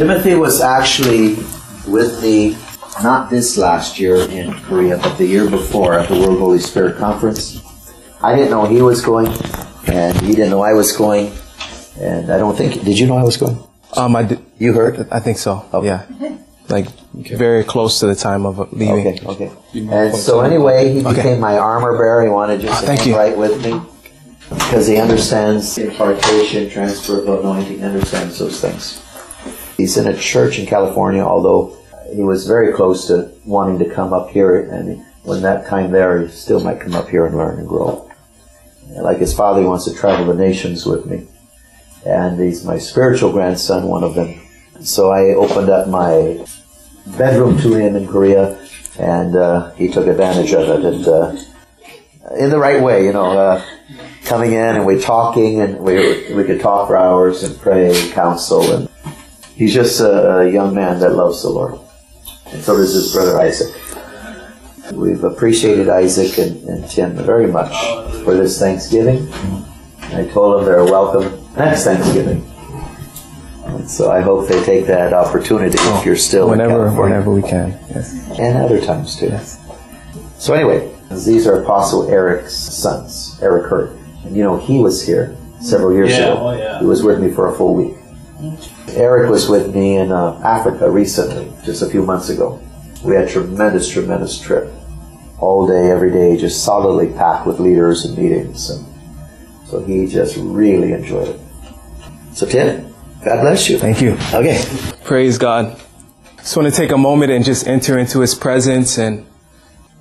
Timothy was actually with me not this last year in Korea, but the year before at the World Holy Spirit Conference. I didn't know he was going, and he didn't know I was going. And I don't think. Did you know I was going? Um, I did. You heard? I think so. Okay. Yeah, like very close to the time of leaving. Okay. Okay. And so anyway, he Okay. became my armor bearer. He wanted just Ah, to thank hang you. right with me because he understands impartation, transfer of anointing, understands those things. He's in a church in California, although he was very close to wanting to come up here, and when that time there, he still might come up here and learn and grow. Like his father, he wants to travel the nations with me and he's my spiritual grandson, one of them. So I opened up my bedroom to him in Korea, and uh, he took advantage of it, and uh, in the right way, you know, uh, coming in and we're talking, and we we could talk for hours and pray, and counsel, and he's just a, a young man that loves the Lord, and so does his brother Isaac. We've appreciated Isaac and, and Tim very much for this Thanksgiving. I told them they're welcome next Thanksgiving. And so I hope they take that opportunity if oh, you're still Whenever, California. whenever we can. Yes. And other times too. So anyway, these are Apostle Eric's sons, Eric Hurt. And you know, he was here several years Yeah, ago. oh, yeah. He was with me for a full week. Eric was with me in uh, Africa recently, just a few months ago. We had a tremendous, tremendous trip. All day, every day, just solidly packed with leaders and meetings. And so he just really enjoyed it. So Tim, God bless you. Thank you. Okay. Praise God. Just want to take a moment and just enter into His presence, and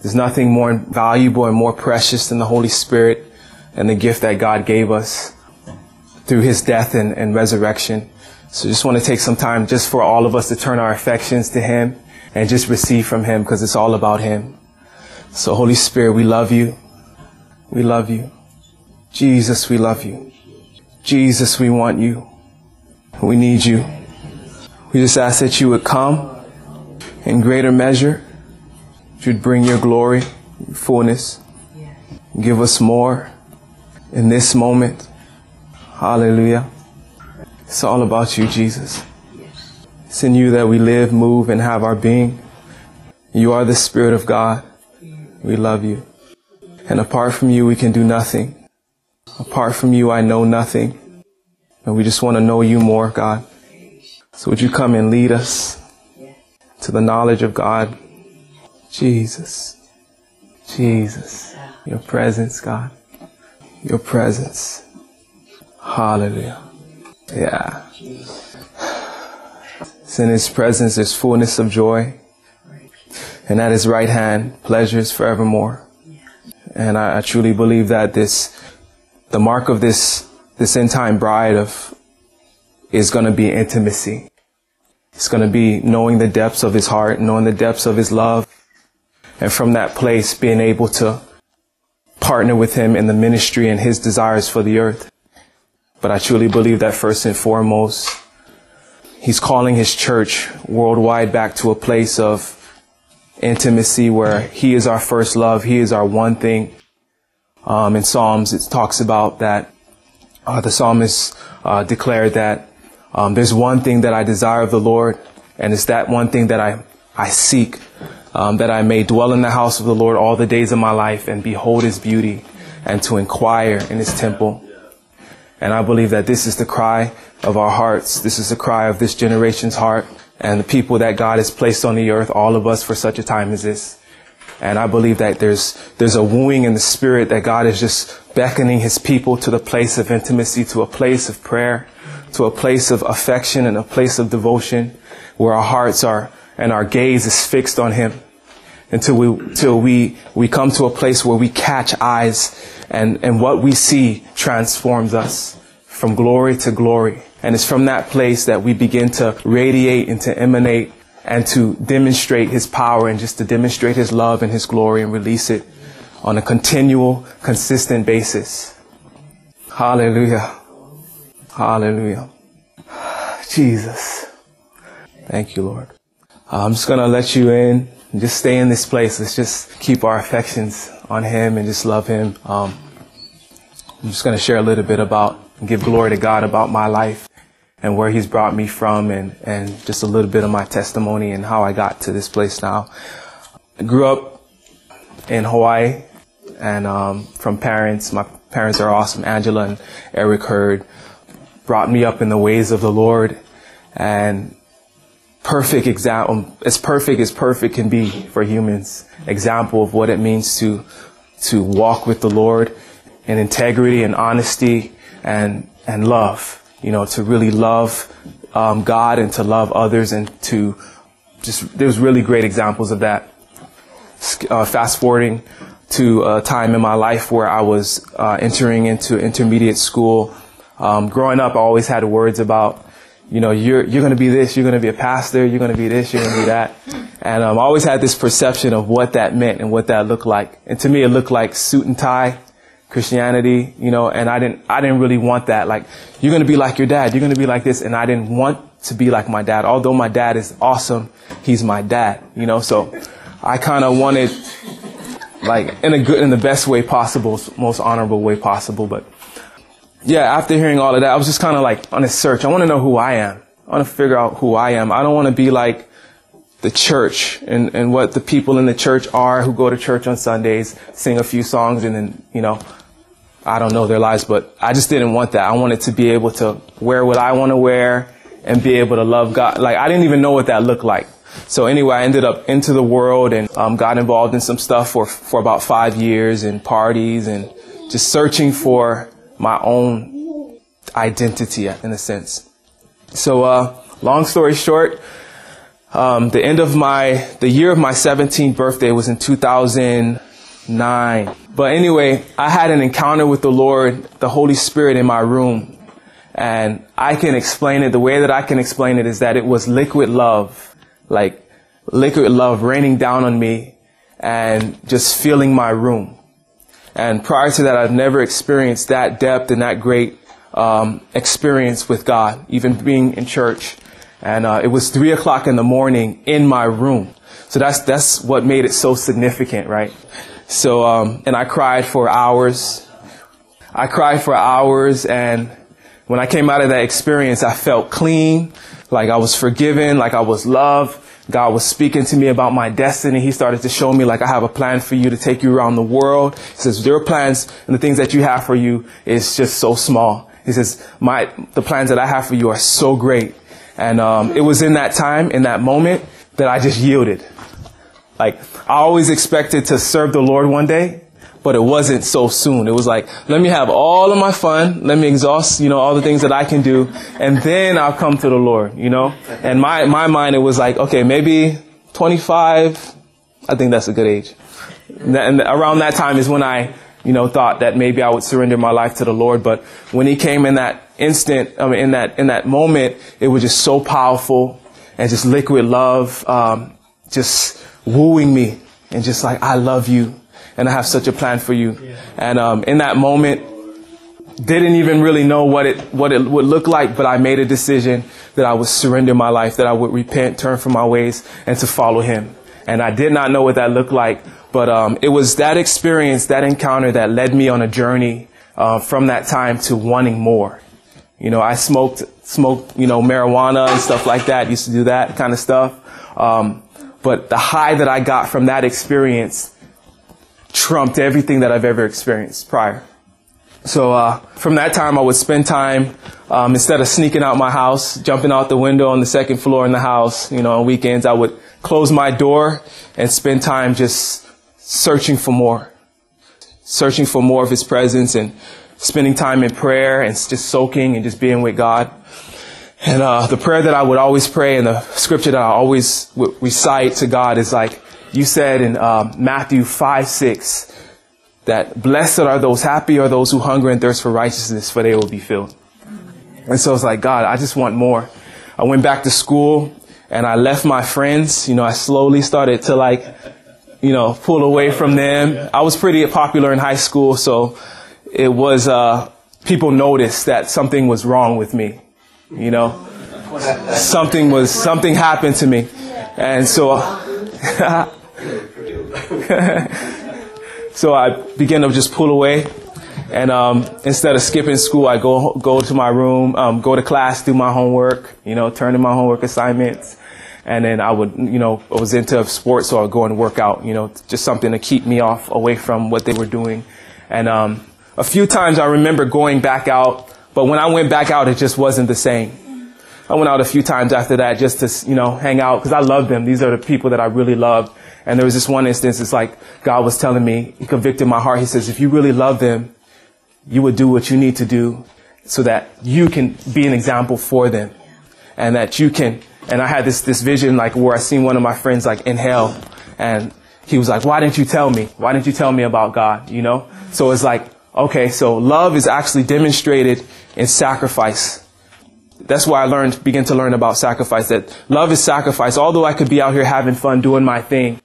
there's nothing more valuable and more precious than the Holy Spirit and the gift that God gave us through His death and, and resurrection. So just want to take some time just for all of us to turn our affections to Him and just receive from Him because it's all about Him. So Holy Spirit, we love you. We love you. Jesus, we love you. Jesus, we want you. We need you. We just ask that you would come in greater measure. You'd bring your glory, your fullness. Give us more in this moment. Hallelujah. It's all about you, Jesus. It's in you that we live, move, and have our being. You are the Spirit of God. We love you. And apart from you, we can do nothing. Apart from you, I know nothing. And we just want to know you more, God. So would you come and lead us to the knowledge of God? Jesus. Jesus. Your presence, God. Your presence. Hallelujah. Yeah. It's in His presence there's fullness of joy. And at His right hand, pleasures forevermore. And I, I truly believe that this, the mark of this, this end time bride of, is going to be intimacy. It's going to be knowing the depths of his heart, knowing the depths of his love. And from that place, being able to partner with him in the ministry and his desires for the earth. But I truly believe that first and foremost, he's calling his church worldwide back to a place of intimacy where he is our first love. He is our one thing. Um, in Psalms, it talks about that uh, the psalmist uh, declared that um, there's one thing that I desire of the Lord, and it's that one thing that I I seek, um, that I may dwell in the house of the Lord all the days of my life and behold His beauty and to inquire in his temple. And I believe that this is the cry of our hearts. This is the cry of this generation's heart and the people that God has placed on the earth, all of us for such a time as this. And I believe that there's, there's a wooing in the spirit that God is just beckoning his people to the place of intimacy, to a place of prayer, to a place of affection and a place of devotion where our hearts are and our gaze is fixed on him until we, until we, we come to a place where we catch eyes and, and what we see transforms us from glory to glory. And it's from that place that we begin to radiate and to emanate and to demonstrate his power and just to demonstrate his love and his glory and release it on a continual, consistent basis. Hallelujah. Hallelujah. Jesus. Thank you, Lord. I'm just going to let you in just stay in this place. Let's just keep our affections on him and just love him. Um, I'm just going to share a little bit about give glory to God about my life and where he's brought me from and, and just a little bit of my testimony and how I got to this place now. I grew up in Hawaii and um, from parents. My parents are awesome. Angela and Eric Hurd brought me up in the ways of the Lord and perfect example, as perfect as perfect can be for humans. Example of what it means to, to walk with the Lord in integrity and honesty and, and love you know, to really love um, God and to love others and to just, there's really great examples of that. Uh, fast forwarding to a time in my life where I was uh, entering into intermediate school. Um, growing up, I always had words about, you know, you're, you're going to be this, you're going to be a pastor, you're going to be this, you're going to be that. And um, I always had this perception of what that meant and what that looked like. And to me, it looked like suit and tie, Christianity, you know, and I didn't, I didn't really want that. Like, you're going to be like your dad. You're going to be like this. And I didn't want to be like my dad. Although my dad is awesome, he's my dad, you know, so I kind of wanted, like, in a good, in the best way possible, most honorable way possible. But yeah, after hearing all of that, I was just kind of like on a search. I want to know who I am. I want to figure out who I am. I don't want to be like, the church and, and what the people in the church are who go to church on Sundays, sing a few songs and then, you know, I don't know their lives, but I just didn't want that. I wanted to be able to wear what I want to wear and be able to love God. Like I didn't even know what that looked like. So anyway, I ended up into the world and um, got involved in some stuff for for about five years and parties and just searching for my own identity in a sense. So uh, long story short, um, the end of my the year of my 17th birthday was in 2009. But anyway, I had an encounter with the Lord, the Holy Spirit in my room. And I can explain it, the way that I can explain it is that it was liquid love, like liquid love raining down on me and just filling my room. And prior to that, I've never experienced that depth and that great um, experience with God, even being in church. And uh, it was three o'clock in the morning in my room. So that's that's what made it so significant, right? So, um, and I cried for hours. I cried for hours and when I came out of that experience, I felt clean, like I was forgiven, like I was loved. God was speaking to me about my destiny. He started to show me like I have a plan for you to take you around the world. He says your plans and the things that you have for you is just so small. He says my the plans that I have for you are so great. And um, it was in that time, in that moment, that I just yielded. Like, I always expected to serve the Lord one day, but it wasn't so soon. It was like, let me have all of my fun. Let me exhaust, you know, all the things that I can do. And then I'll come to the Lord, you know? And my, my mind, it was like, okay, maybe 25. I think that's a good age. And around that time is when I, you know, thought that maybe I would surrender my life to the Lord. But when he came in that instant, I mean, in that, in that moment, it was just so powerful and just liquid love, um, just, wooing me and just like, I love you and I have such a plan for you. Yeah. And um, in that moment, didn't even really know what it what it would look like, but I made a decision that I would surrender my life, that I would repent, turn from my ways, and to follow Him. And I did not know what that looked like, but um, it was that experience, that encounter, that led me on a journey uh, from that time to wanting more. You know, I smoked smoked you know marijuana and stuff like that. Used to do that kind of stuff. Um, but the high that I got from that experience trumped everything that I've ever experienced prior. So uh, from that time, I would spend time um, instead of sneaking out my house, jumping out the window on the second floor in the house. You know, on weekends, I would close my door and spend time just searching for more, searching for more of His presence and spending time in prayer and just soaking and just being with God. And uh, the prayer that I would always pray and the scripture that I always would recite to God is like you said in uh, Matthew 5, 6, that blessed are those, happy are those who hunger and thirst for righteousness, for they will be filled. And so it's like, God, I just want more. I went back to school and I left my friends. You know, I slowly started to like, you know, pull away from them. I was pretty popular in high school, so it was, uh, people noticed that something was wrong with me. You know, something was, something happened to me. And so, so I began to just pull away. And um, instead of skipping school, I go go to my room, um, go to class, do my homework, you know, turn in my homework assignments, and then I would, you know, I was into sports, so I'd go and work out, you know, just something to keep me off away from what they were doing. And um, a few times I remember going back out, but when I went back out, it just wasn't the same. I went out a few times after that just to, you know, hang out because I love them. These are the people that I really love. And there was this one instance, it's like God was telling me, He convicted my heart. He says, if you really love them, you would do what you need to do so that you can be an example for them and that you can, and I had this, this vision like where I seen one of my friends like in hell and he was like, why didn't you tell me? Why didn't you tell me about God? You know? So it's like, okay, so love is actually demonstrated in sacrifice. That's why I learned, begin to learn about sacrifice, that love is sacrifice. Although I could be out here having fun doing my thing,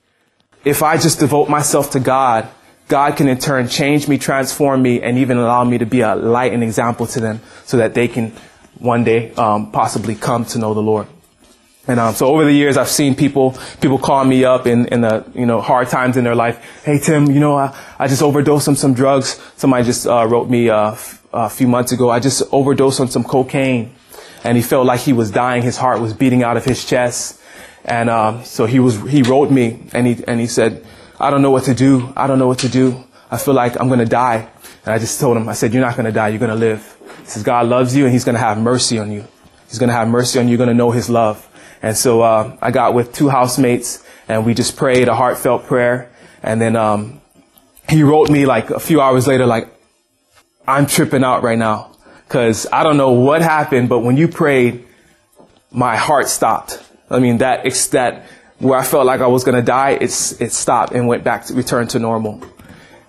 if I just devote myself to God, God can in turn change me, transform me, and even allow me to be a light and example to them so that they can one day um, possibly come to know the Lord. And um, so over the years, I've seen people people call me up in, in the you know hard times in their life. Hey Tim, you know I, I just overdosed on some drugs. Somebody just uh, wrote me uh, f- a few months ago. I just overdosed on some cocaine, and he felt like he was dying. His heart was beating out of his chest. And um, so he was he wrote me and he and he said, I don't know what to do. I don't know what to do. I feel like I'm gonna die. And I just told him, I said, You're not gonna die. You're gonna live. He says, God loves you and He's gonna have mercy on you. He's gonna have mercy on you. You're gonna know His love. And so uh, I got with two housemates and we just prayed a heartfelt prayer. And then um, he wrote me like a few hours later, like, I'm tripping out right now because I don't know what happened, but when you prayed, my heart stopped. I mean, that, that where I felt like I was going to die, it's, it stopped and went back to return to normal.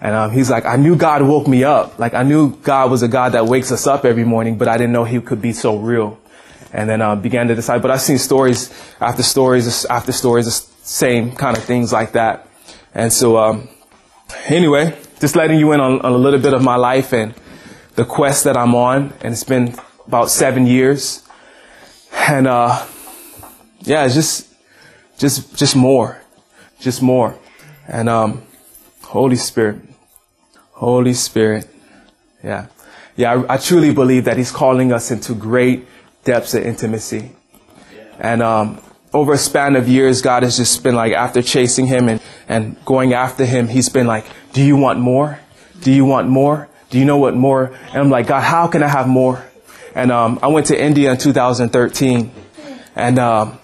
And um, he's like, I knew God woke me up. Like I knew God was a God that wakes us up every morning, but I didn't know he could be so real. And then uh, began to decide. But I've seen stories after stories after stories, the same kind of things like that. And so, um, anyway, just letting you in on, on a little bit of my life and the quest that I'm on. And it's been about seven years. And uh, yeah, it's just just just more, just more, and um, Holy Spirit, Holy Spirit, yeah, yeah. I, I, truly believe that He's calling us into great depths of intimacy, and um, over a span of years, God has just been like after chasing Him and and going after Him, He's been like, Do you want more? Do you want more? Do you know what more? And I'm like, God, how can I have more? And um, I went to India in 2013, and um,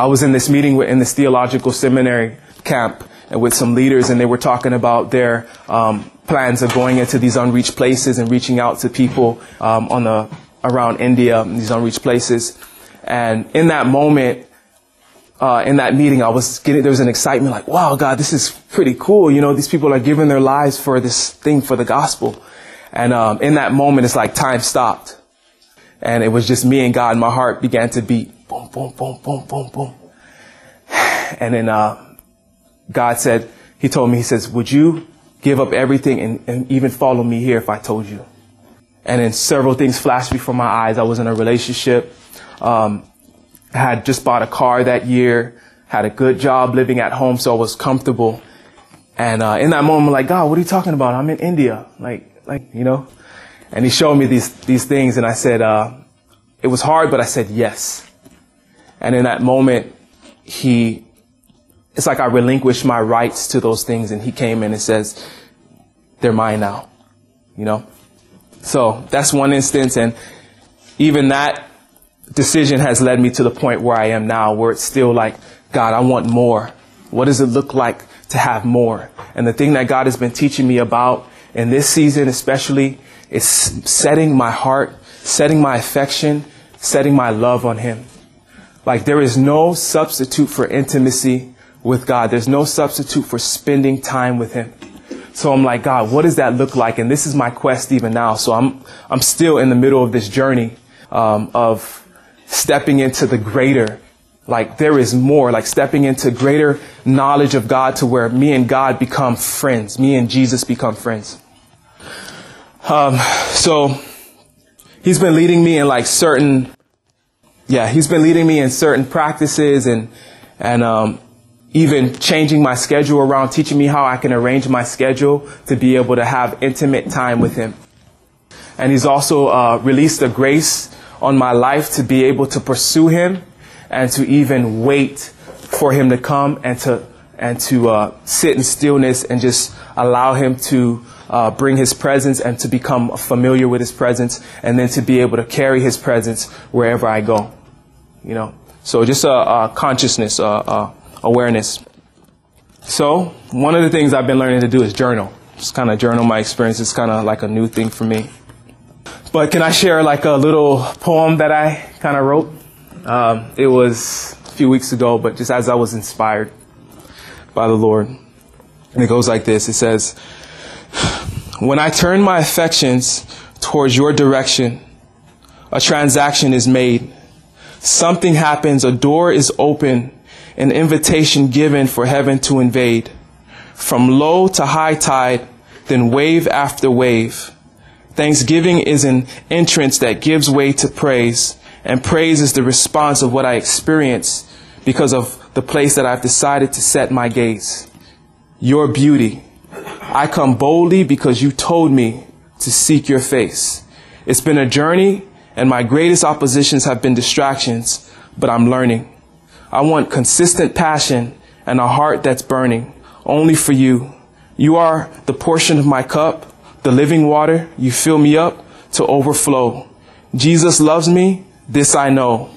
I was in this meeting in this theological seminary camp with some leaders, and they were talking about their um, plans of going into these unreached places and reaching out to people um, on the around India, these unreached places. And in that moment, uh, in that meeting, I was getting there was an excitement, like, "Wow, God, this is pretty cool." You know, these people are giving their lives for this thing for the gospel. And um, in that moment, it's like time stopped, and it was just me and God. And my heart began to beat boom, boom, boom, boom, boom, boom. And then uh, God said, He told me, He says, Would you give up everything and, and even follow me here if I told you? And then several things flashed before my eyes. I was in a relationship, um, had just bought a car that year, had a good job living at home, so I was comfortable. And uh, in that moment, I'm like, God, what are you talking about? I'm in India, like, like you know. And He showed me these these things, and I said, uh, it was hard, but I said yes. And in that moment, he it's like I relinquished my rights to those things and he came in and says, they're mine now, you know? So that's one instance. And even that decision has led me to the point where I am now, where it's still like, God, I want more. What does it look like to have more? And the thing that God has been teaching me about in this season, especially, is setting my heart, setting my affection, setting my love on Him. Like there is no substitute for intimacy with God. There's no substitute for spending time with Him. So I'm like, God, what does that look like? And this is my quest even now. So I'm, I'm still in the middle of this journey, um, of stepping into the greater. Like there is more, like stepping into greater knowledge of God to where me and God become friends. Me and Jesus become friends. Um, so he's been leading me in like certain, yeah, he's been leading me in certain practices and, and, um, even changing my schedule around, teaching me how I can arrange my schedule to be able to have intimate time with him. And he's also uh, released a grace on my life to be able to pursue him and to even wait for him to come and to and to uh, sit in stillness and just allow him to uh, bring his presence and to become familiar with his presence and then to be able to carry his presence wherever I go. You know, so just a, a consciousness, a, a awareness. So one of the things I've been learning to do is journal. Just kind of journal my experience. It's kind of like a new thing for me. But can I share like a little poem that I kind of wrote? Um, it was a few weeks ago, but just as I was inspired by the Lord. And it goes like this. It says, when I turn my affections towards your direction, a transaction is made. Something happens. A door is open an invitation given for heaven to invade. From low to high tide, then wave after wave. Thanksgiving is an entrance that gives way to praise, and praise is the response of what I experience because of the place that I've decided to set my gaze. Your beauty. I come boldly because you told me to seek your face. It's been a journey, and my greatest oppositions have been distractions, but I'm learning. I want consistent passion and a heart that's burning only for you. You are the portion of my cup, the living water. You fill me up to overflow. Jesus loves me. This I know.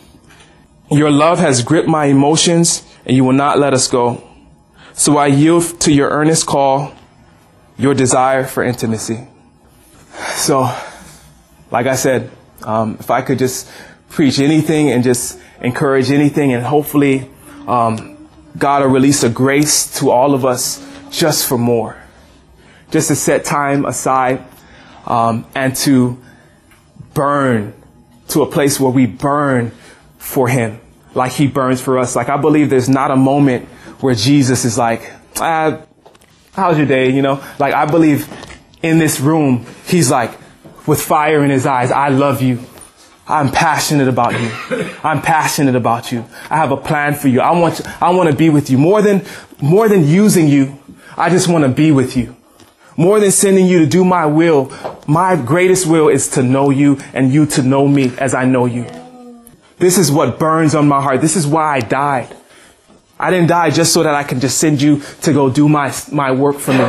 Your love has gripped my emotions and you will not let us go. So I yield to your earnest call, your desire for intimacy. So, like I said, um, if I could just preach anything and just encourage anything, and hopefully, um, God will release a grace to all of us just for more. Just to set time aside um, and to burn to a place where we burn for Him like He burns for us. Like I believe there's not a moment where Jesus is like, ah, how's your day? You know, like I believe in this room, He's like, with fire in His eyes, I love you. I'm passionate about you. I'm passionate about you. I have a plan for you. I want, to, I want to be with you more than, more than using you. I just want to be with you. More than sending you to do my will, my greatest will is to know you and you to know me as I know you. This is what burns on my heart. This is why I died. I didn't die just so that I can just send you to go do my, my work for me.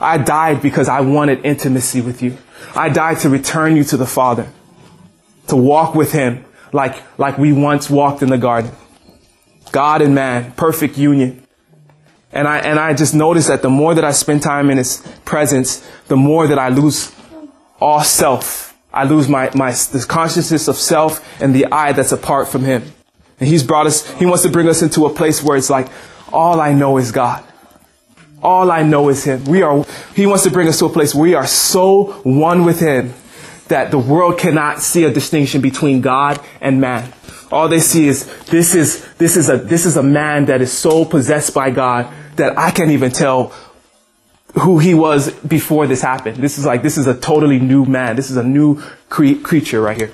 I died because I wanted intimacy with you. I died to return you to the Father to walk with him like, like we once walked in the garden. God and man, perfect union. And I, and I just noticed that the more that I spend time in his presence, the more that I lose all self. I lose my, my, the consciousness of self and the I that's apart from him. And he's brought us, he wants to bring us into a place where it's like, all I know is God. All I know is him. We are, he wants to bring us to a place where we are so one with him that the world cannot see a distinction between God and man. All they see is this is this is a this is a man that is so possessed by God that I can't even tell who he was before this happened. This is like this is a totally new man. This is a new cre- creature right here.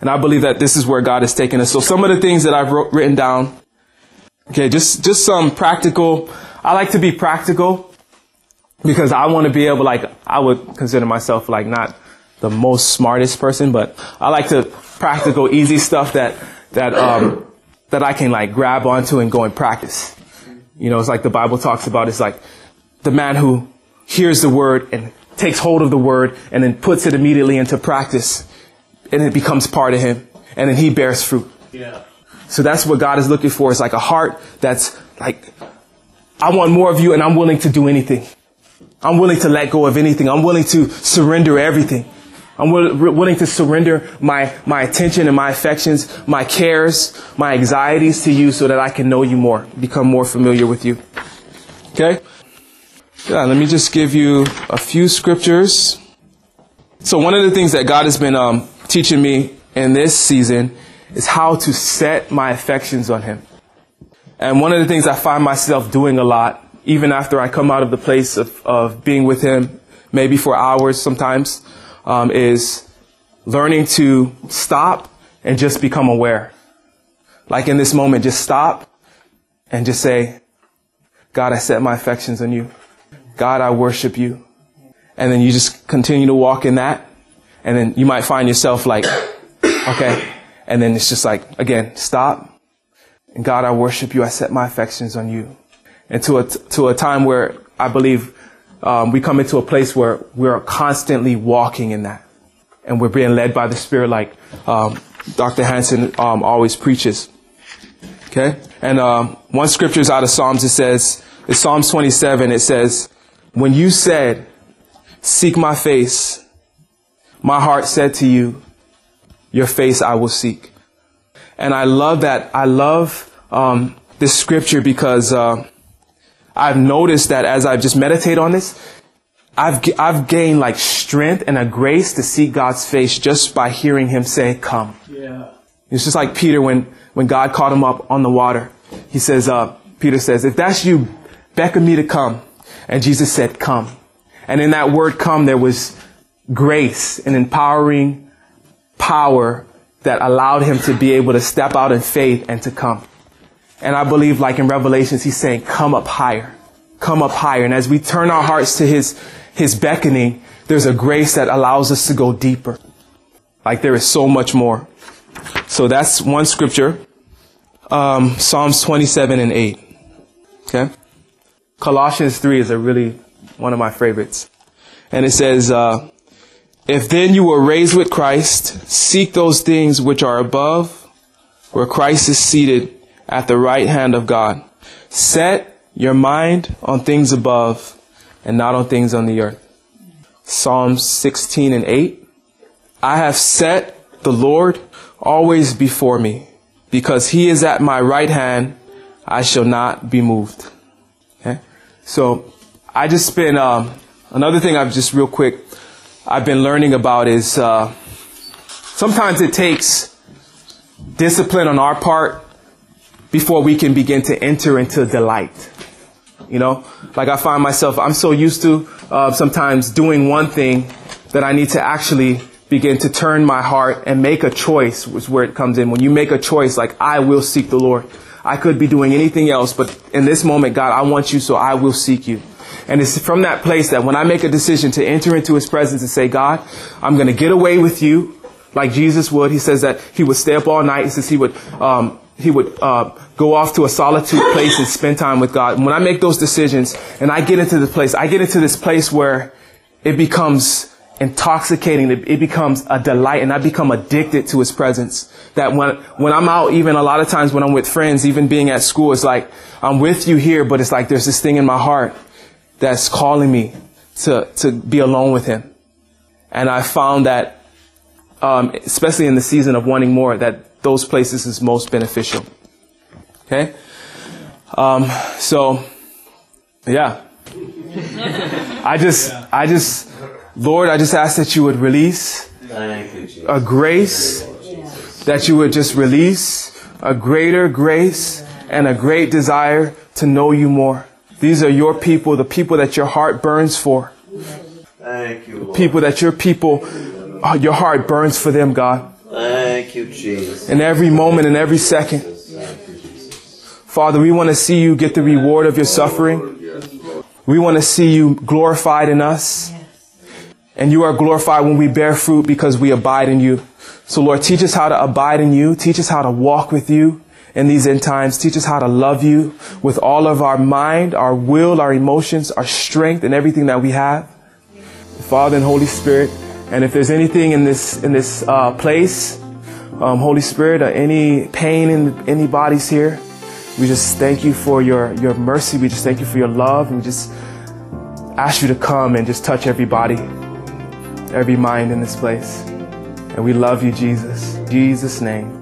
And I believe that this is where God has taken us. So some of the things that I've wrote, written down, okay, just just some practical. I like to be practical because I want to be able, like, I would consider myself like not the most smartest person, but I like to practical, easy stuff that that um, that I can like grab onto and go and practice. You know, it's like the Bible talks about. It's like the man who hears the word and takes hold of the word and then puts it immediately into practice and it becomes part of him and then he bears fruit. Yeah. So that's what God is looking for. It's like a heart that's like, I want more of you and I'm willing to do anything. I'm willing to let go of anything. I'm willing to surrender everything. I'm willing to surrender my, my attention and my affections, my cares, my anxieties to you so that I can know you more, become more familiar with you. Okay? Yeah, let me just give you a few scriptures. So one of the things that God has been um, teaching me in this season is how to set my affections on Him. And one of the things I find myself doing a lot, even after I come out of the place of, of being with Him, maybe for hours sometimes, um, is learning to stop and just become aware. Like in this moment, just stop and just say, God, I set my affections on you. God, I worship you. And then you just continue to walk in that. And then you might find yourself like, okay. And then it's just like, again, stop. And God, I worship you. I set my affections on you. And to a, to a time where I believe um, we come into a place where we're constantly walking in that. And we're being led by the Spirit like um, Dr. Hansen um, always preaches. Okay? And um, one scripture is out of Psalms. It says, it's Psalms 27. It says, when you said, seek my face, my heart said to you, your face I will seek. And I love that. I love um, this scripture because uh, I've noticed that as I've just meditated on this, I've, I've gained like strength and a grace to see God's face just by hearing him say, come. Yeah. It's just like Peter when, when God called him up on the water. He says, uh, Peter says, if that's you, beckon me to come. And Jesus said, come. And in that word come, there was grace and empowering power that allowed him to be able to step out in faith and to come. And I believe like in Revelations, he's saying, come up higher, come up higher. And as we turn our hearts to his, his beckoning, there's a grace that allows us to go deeper. Like there is so much more. So that's one scripture. Um, Psalms 27 and 8. Okay. Colossians 3 is a really one of my favorites. And it says, uh, if then you were raised with Christ, seek those things which are above, where Christ is seated at the right hand of God. Set your mind on things above and not on things on the earth. Psalms 16 and 8. I have set the Lord always before me. Because he is at my right hand, I shall not be moved. Okay? So I just been, um, another thing I've just real quick, I've been learning about is, uh, sometimes it takes discipline on our part before we can begin to enter into delight. You know, like I find myself, I'm so used to uh, sometimes doing one thing that I need to actually begin to turn my heart and make a choice is where it comes in. When you make a choice, like I will seek the Lord. I could be doing anything else, but in this moment, God, I want you, so I will seek you. And it's from that place that when I make a decision to enter into his presence and say, God, I'm going to get away with you like Jesus would. He says that he would stay up all night. He says he would um, he would uh, go off to a solitude place and spend time with God. When I make those decisions and I get into the place, I get into this place where it becomes intoxicating. It, becomes a delight and I become addicted to his presence. That when, when I'm out, even a lot of times when I'm with friends, even being at school, it's like, I'm with you here, but it's like there's this thing in my heart that's calling me to, to be alone with him. And I found that, um, especially in the season of wanting more, that those places is most beneficial. Okay? Um, so, yeah. I just, I just, Lord, I just ask that you would release a grace, that you would just release a greater grace and a great desire to know you more. These are your people, the people that your heart burns for. Thank you. The people that your people, uh, your heart burns for them, God. Thank you, Jesus. In every moment, in every second. Father, we want to see you get the reward of your suffering. We want to see you glorified in us. And you are glorified when we bear fruit because we abide in you. So Lord, teach us how to abide in you. Teach us how to walk with you in these end times. Teach us how to love you with all of our mind, our will, our emotions, our strength, and everything that we have. Father and Holy Spirit, and if there's anything in this in this uh, place, um, Holy Spirit, uh, any pain in any bodies here, we just thank you for your your mercy. We just thank you for your love. And we just ask you to come and just touch every body, every mind in this place. And we love you, Jesus. Jesus' name.